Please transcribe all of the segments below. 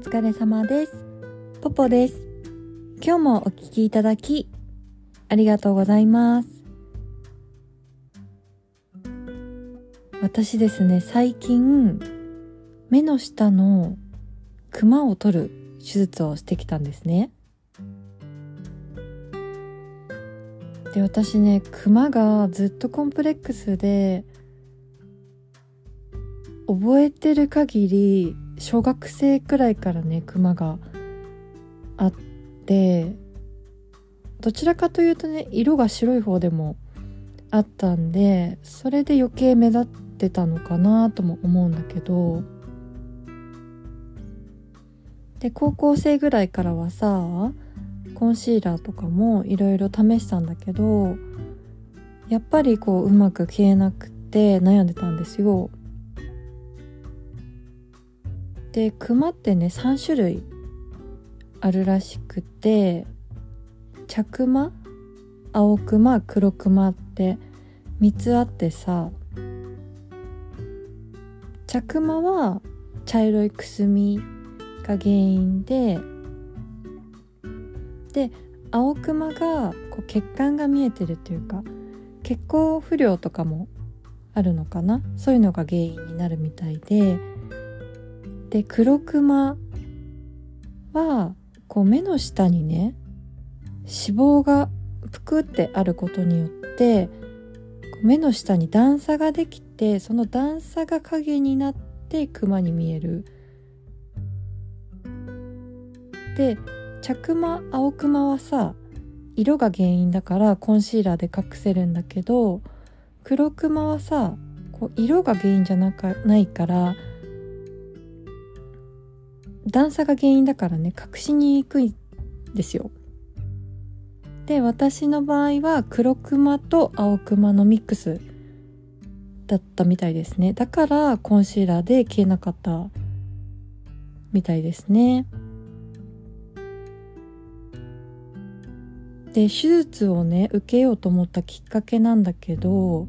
疲れ様です。ポポです。今日もお聞きいただきありがとうございます。私ですね最近目の下のクマを取る手術をしてきたんですね。で私ねクマがずっとコンプレックスで覚えてる限り小学生くらいからねクマがあってどちらかというとね色が白い方でもあったんでそれで余計目立ってたのかなとも思うんだけどで高校生ぐらいからはさコンシーラーとかもいろいろ試したんだけどやっぱりこううまく消えなくて悩んでたんですよ。でクマってね3種類あるらしくて茶クマ青クマ黒クマって3つあってさ茶クマは茶色いくすみが原因でで青クマがこう血管が見えてるっていうか血行不良とかもあるのかな？そういうのが原因になるみたいでで黒クマはこう目の下にね脂肪がぷくってあることによって目の下に段差ができてその段差が影になってクマに見える。で茶クマ青クマはさ色が原因だからコンシーラーで隠せるんだけど黒クマはさこう色が原因じゃなかないから段差が原因だからね隠しにくいですよ。で私の場合は黒クマと青クマのミックスだったみたいですねだからコンシーラーで消えなかったみたいですね。で手術をね受けようと思ったきっかけなんだけど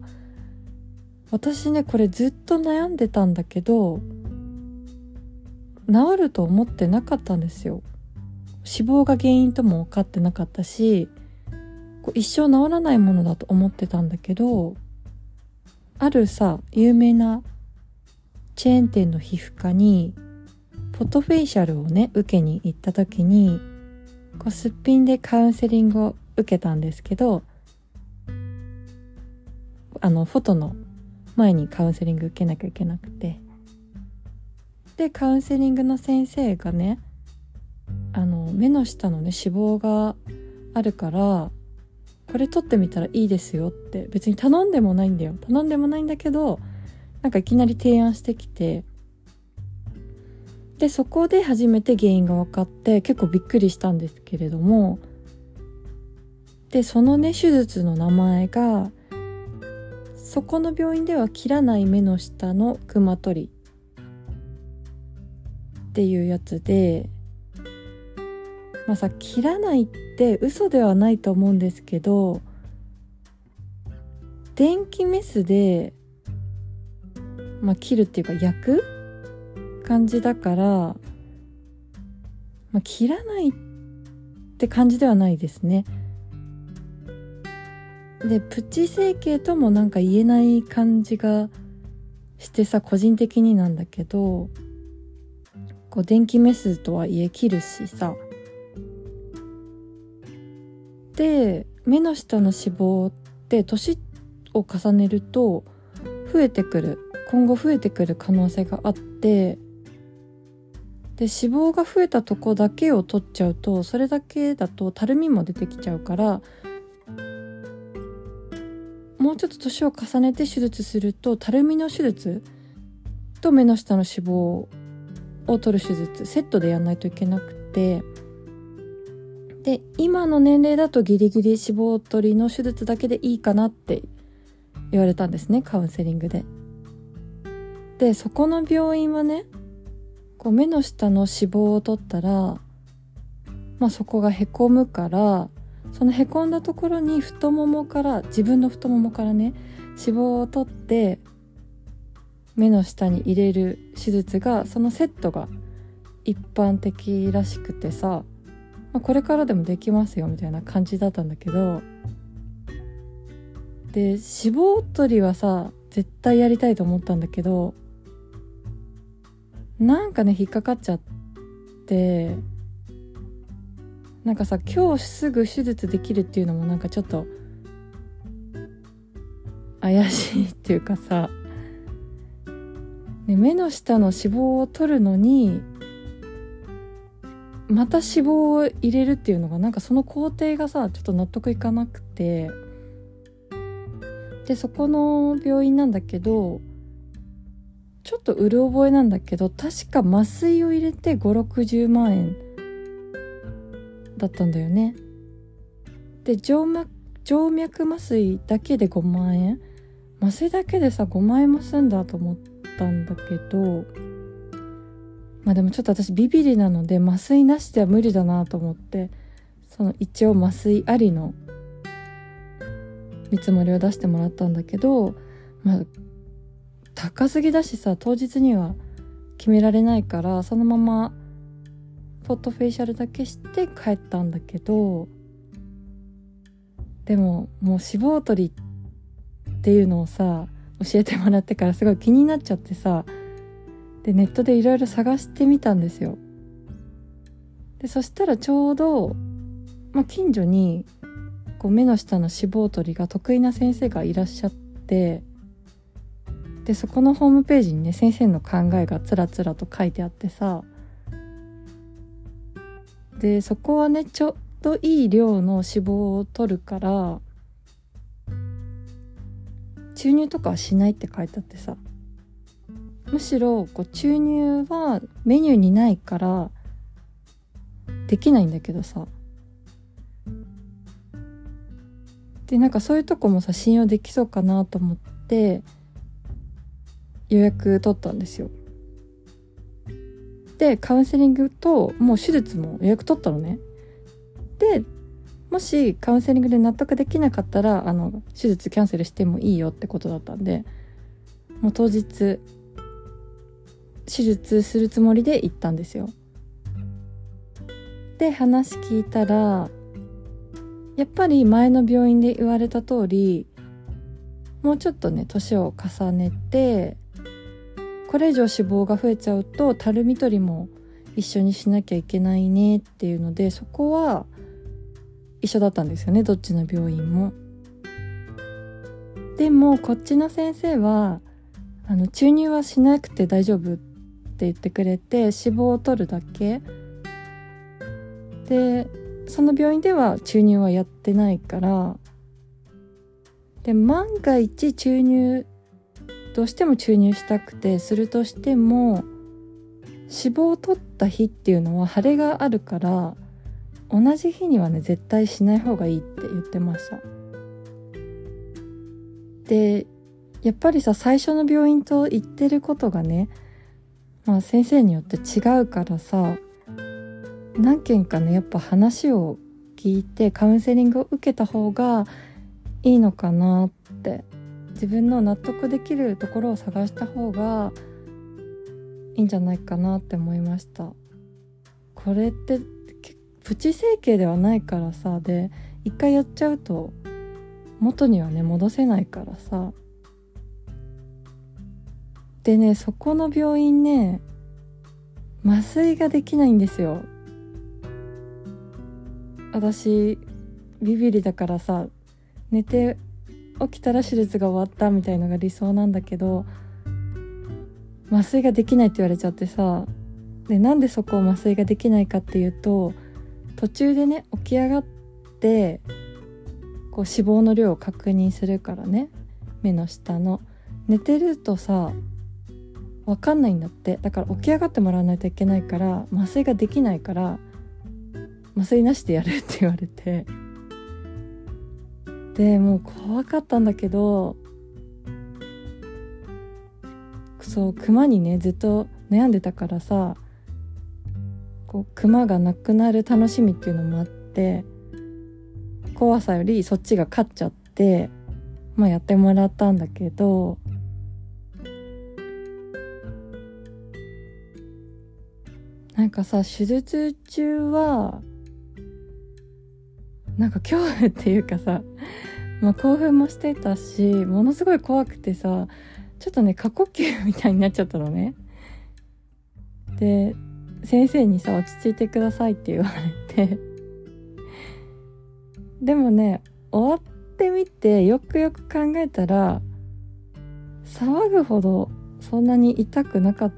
私ねこれずっと悩んでたんだけど治ると思ってなかったんですよ。脂肪が原因とも分かってなかったし一生治らないものだと思ってたんだけどあるさ有名なチェーン店の皮膚科にフォトフェイシャルをね受けに行った時にこうすっぴんでカウンセリングを受けたんですけどあのフォトの前にカウンセリング受けなきゃいけなくて。でカウンセリングの先生がねあの目の下のね脂肪があるからこれ取ってみたらいいですよって別に頼んでもないんだよ。頼んでもないんだけどなんかいきなり提案してきてでそこで初めて原因が分かって結構びっくりしたんですけれどもでそのね手術の名前がそこの病院では切らない目の下のクマ取り。っていうやつでまあさ切らないって嘘ではないと思うんですけど電気メスで、まあ、切るっていうか焼く感じだから、まあ、切らないって感じではないですね。でプチ整形ともなんか言えない感じがしてさ個人的になんだけどこう電気メスとはいえ切るしさ。で目の下の脂肪って年を重ねると増えてくる。今後増えてくる可能性があって。で脂肪が増えたとこだけを取っちゃうとそれだけだとたるみも出てきちゃうからもうちょっと年を重ねて手術するとたるみの手術と目の下の脂肪を取る手術セットでやんないといけなくてで今の年齢だとギリギリ脂肪取りの手術だけでいいかなって言われたんですねカウンセリングで。でそこの病院はねこう目の下の脂肪を取ったら、まあ、そこがへこむからそのへこんだところに太ももから自分の太ももからね脂肪を取って目の下に入れる手術がそのセットが一般的らしくてさ、まあ、これからでもできますよみたいな感じだったんだけどで脂肪取りはさ絶対やりたいと思ったんだけどなんかね引っかかっちゃってなんかさ今日すぐ手術できるっていうのもなんかちょっと怪しいっていうかさ、ね、目の下の脂肪を取るのにまた脂肪を入れるっていうのがなんかその工程がさちょっと納得いかなくて。でそこの病院なんだけどちょっとうる覚えなんだけど確か麻酔を入れて560万円だったんだよね。で静脈静脈麻酔だけで5万円？麻酔だけでさ5万円も済んだと思って。たんだけどまあでもちょっと私ビビリなので麻酔なしでは無理だなと思ってその一応麻酔ありの見積もりを出してもらったんだけどまあ高すぎだしさ当日には決められないからそのままフォトフェイシャルだけして帰ったんだけどでももう脂肪取りっていうのをさ教えてもらってからすごい気になっちゃってさでネットでいろいろ探してみたんですよ。でそしたらちょうど、まあ、近所にこう目の下の脂肪取りが得意な先生がいらっしゃってでそこのホームページにね先生の考えがつらつらと書いてあってさでそこはねちょっといい量の脂肪を取るから注入とかはしないって書いてあってさ。むしろこう注入はメニューにないからできないんだけどさ。でなんかそういうとこもさ信用できそうかなと思って予約取ったんですよ。でカウンセリングともう手術も予約取ったのね。でもしカウンセリングで納得できなかったらあの手術キャンセルしてもいいよってことだったんでもう当日手術するつもりで行ったんですよ。で話聞いたらやっぱり前の病院で言われた通りもうちょっとね年を重ねてこれ以上脂肪が増えちゃうとたるみ取りも一緒にしなきゃいけないねっていうのでそこは一緒だったんですよねどっちの病院も。でもこっちの先生はあの注入はしなくて大丈夫って言ってくれて脂肪を取るだけでその病院では注入はやってないからで万が一注入どうしても注入したくてするとしても脂肪を取った日っていうのは腫れがあるから同じ日にはね絶対しない方がいいって言ってました。でやっぱりさ最初の病院と言ってることがねまあ先生によって違うからさ何件かねやっぱ話を聞いてカウンセリングを受けた方がいいのかなって自分の納得できるところを探した方がいいんじゃないかなって思いました。これってプチ整形ではないからさで一回やっちゃうと元にはね戻せないからさ。でねそこの病院ね麻酔ができないんですよ。私ビビリだからさ寝て起きたら手術が終わったみたいのが理想なんだけど麻酔ができないって言われちゃってさでなんでそこを麻酔ができないかっていうと途中でね起き上がってこう脂肪の量を確認するからね目の下の。寝てるとさ分かんないんだって。だから起き上がってもらわないといけないから麻酔ができないから麻酔なしでやるって言われて。でもう怖かったんだけどそうクマにねずっと悩んでたからさこうクマがなくなる楽しみっていうのもあって怖さよりそっちが勝っちゃってまあやってもらったんだけどなんかさ手術中はなんか恐怖っていうかさ、まあ、興奮もしてたしものすごい怖くてさちょっとね過呼吸みたいになっちゃったのね。で先生にさ落ち着いてくださいって言われて。でもね終わってみてよくよく考えたら騒ぐほどそんなに痛くなかっ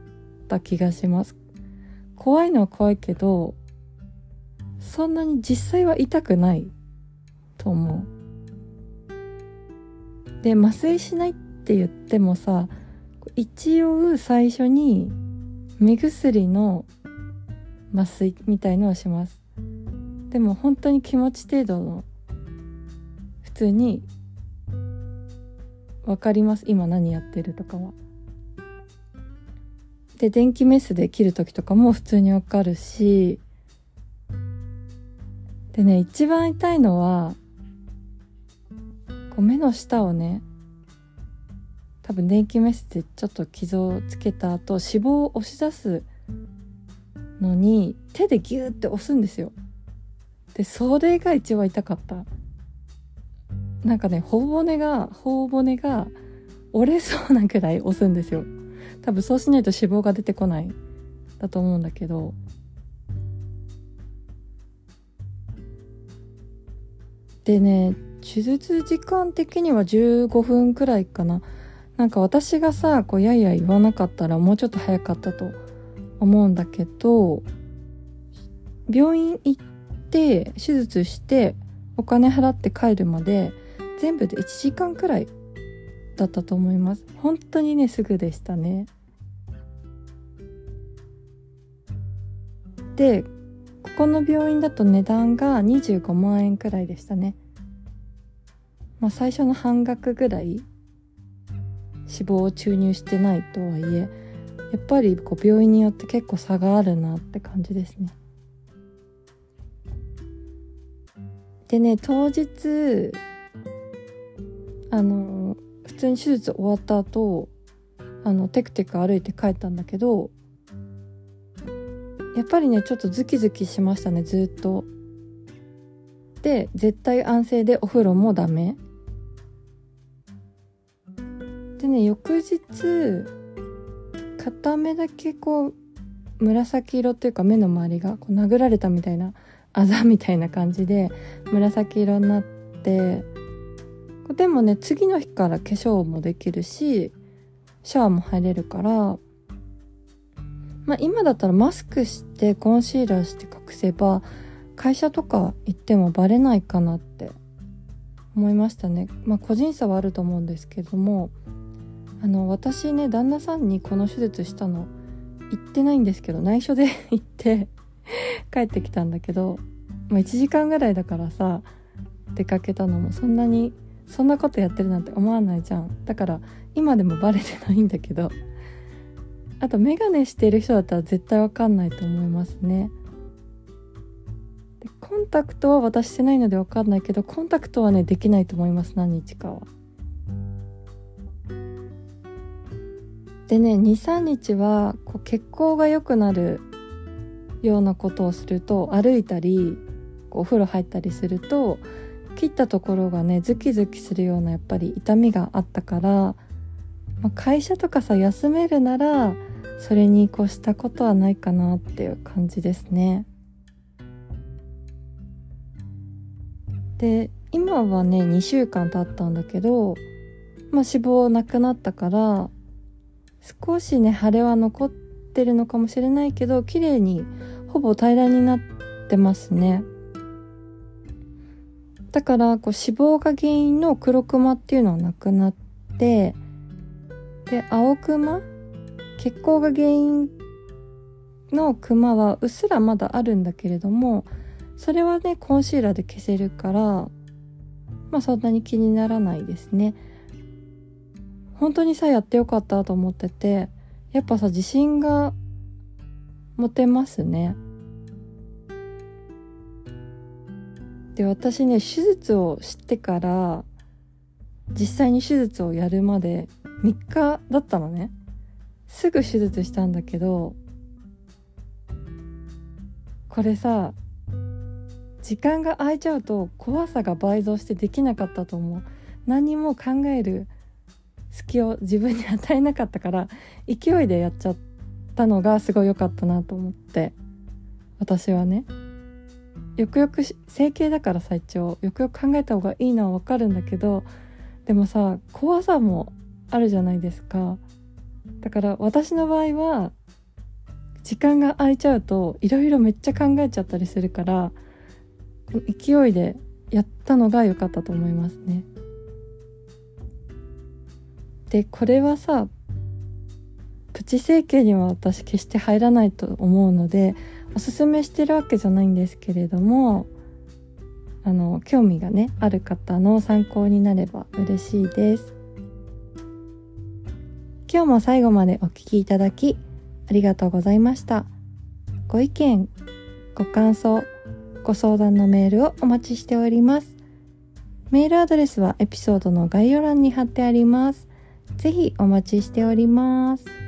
た気がします。怖いのは怖いけどそんなに実際は痛くないと思う。で麻酔しないって言ってもさ一応最初に目薬の麻酔みたいのをします。でも本当に気持ち程度の普通に分かります。今何やってるとかは。で電気メスで切る時とかも普通に分かるし。でね一番痛いのはこう目の下をね多分電気メスでちょっと傷をつけた後脂肪を押し出すのに手でギューって押すんですよ。でそれが一番痛かった。なんかね頬骨が頬骨が折れそうなくらい押すんですよ。多分そうしないと脂肪が出てこない。だと思うんだけど。でね手術時間的には15分くらいかな。なんか私がさこうやや言わなかったらもうちょっと早かったと。思うんだけど病院行って手術してお金払って帰るまで全部で1時間くらいだったと思います。本当にねすぐでしたね。でここの病院だと値段が25万円くらいでしたね。まあ最初の半額ぐらい脂肪を注入してないとはいえやっぱりこう病院によって結構差があるなって感じですね。でね当日あの普通に手術終わった後あのテクテク歩いて帰ったんだけどやっぱりねちょっとズキズキしましたねずっと。で絶対安静でお風呂もダメ。でね翌日片目だけこう紫色っていうか目の周りがこう殴られたみたいなあざみたいな感じで紫色になってでもね次の日から化粧もできるしシャワーも入れるからまあ今だったらマスクしてコンシーラーして隠せば会社とか行ってもバレないかなって思いましたね。まあ個人差はあると思うんですけども。あの私ね旦那さんにこの手術したの行ってないんですけど内緒で 行って帰ってきたんだけど、まあ、1時間ぐらいだからさ出かけたのもそんなにそんなことやってるなんて思わないじゃんだから今でもバレてないんだけどあと眼鏡してる人だったら絶対わかんないと思いますねでコンタクトは私してないのでわかんないけどコンタクトはねできないと思います何日かは。でね23日はこう血行が良くなるようなことをすると歩いたりお風呂入ったりすると切ったところがねズキズキするようなやっぱり痛みがあったから、まあ、会社とかさ休めるならそれに越したことはないかなっていう感じですね。で今はね2週間経ったんだけど、まあ、脂肪なくなったから少しね腫れは残ってるのかもしれないけど綺麗にほぼ平らになってますねだからこう脂肪が原因の黒クマっていうのはなくなってで青クマ？血行が原因のクマはうっすらまだあるんだけれどもそれはねコンシーラーで消せるからまあそんなに気にならないですね。本当にさやってよかったと思っててやっぱさ自信が持てますね。で私ね手術を知ってから実際に手術をやるまで3日だったのね。すぐ手術したんだけどこれさ時間が空いちゃうと怖さが倍増してできなかったと思う。何も考える隙を自分に与えなかったから勢いでやっちゃったのがすごい良かったなと思って私はねよくよく整形だからさ一応よくよく考えた方がいいのはわかるんだけどでもさ怖さもあるじゃないですかだから私の場合は時間が空いちゃうといろいろめっちゃ考えちゃったりするから勢いでやったのが良かったと思いますね。でこれはさプチ整形には私決して入らないと思うのでおすすめしてるわけじゃないんですけれどもあの興味がねある方の参考になれば嬉しいです。今日も最後までお聴きいただきありがとうございました。ご意見ご感想ご相談のメールをお待ちしております。メールアドレスはエピソードの概要欄に貼ってあります。ぜひお待ちしております。